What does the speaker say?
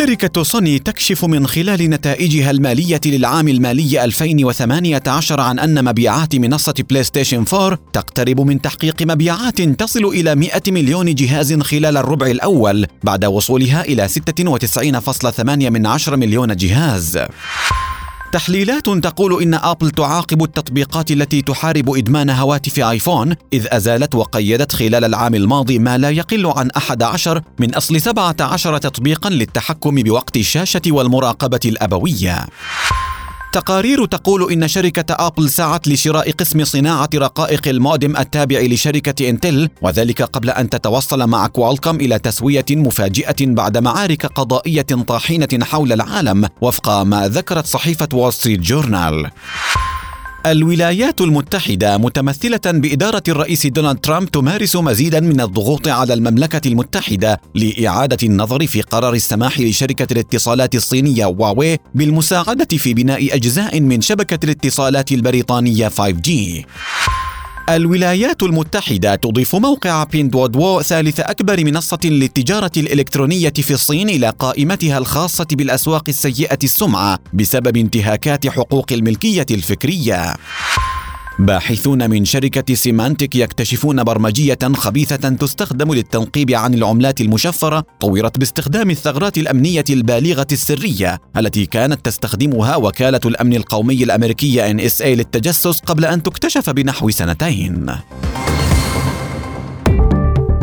شركة سوني تكشف من خلال نتائجها المالية للعام المالي 2018 عن أن مبيعات منصة بلاي ستيشن 4 تقترب من تحقيق مبيعات تصل إلى 100 مليون جهاز خلال الربع الأول بعد وصولها إلى 96.8 مليون جهاز. تحليلات تقول إن أبل تعاقب التطبيقات التي تحارب إدمان هواتف آيفون إذ أزالت وقيدت خلال العام الماضي ما لا يقل عن 11 من أصل 17 تطبيقا للتحكم بوقت الشاشة والمراقبة الأبوية. تقارير تقول إن شركة آبل سعت لشراء قسم صناعة رقائق المودم التابع لشركة إنتل وذلك قبل أن تتوصل مع كوالكوم إلى تسوية مفاجئة بعد معارك قضائية طاحنة حول العالم وفق ما ذكرت صحيفة وول ستريت جورنال. الولايات المتحدة متمثلة بإدارة الرئيس دونالد ترامب تمارس مزيدا من الضغوط على المملكة المتحدة لإعادة النظر في قرار السماح لشركة الاتصالات الصينية هواوي بالمساعدة في بناء أجزاء من شبكة الاتصالات البريطانية 5G. الولايات المتحدة تضيف موقع بيندوودوو ثالث أكبر منصة للتجارة الإلكترونية في الصين إلى قائمتها الخاصة بالأسواق السيئة السمعة بسبب انتهاكات حقوق الملكية الفكرية. باحثون من شركة سيمانتك يكتشفون برمجية خبيثة تستخدم للتنقيب عن العملات المشفرة طورت باستخدام الثغرات الأمنية البالغة السرية التي كانت تستخدمها وكالة الأمن القومي الأمريكية NSA للتجسس قبل أن تكتشف بنحو سنتين.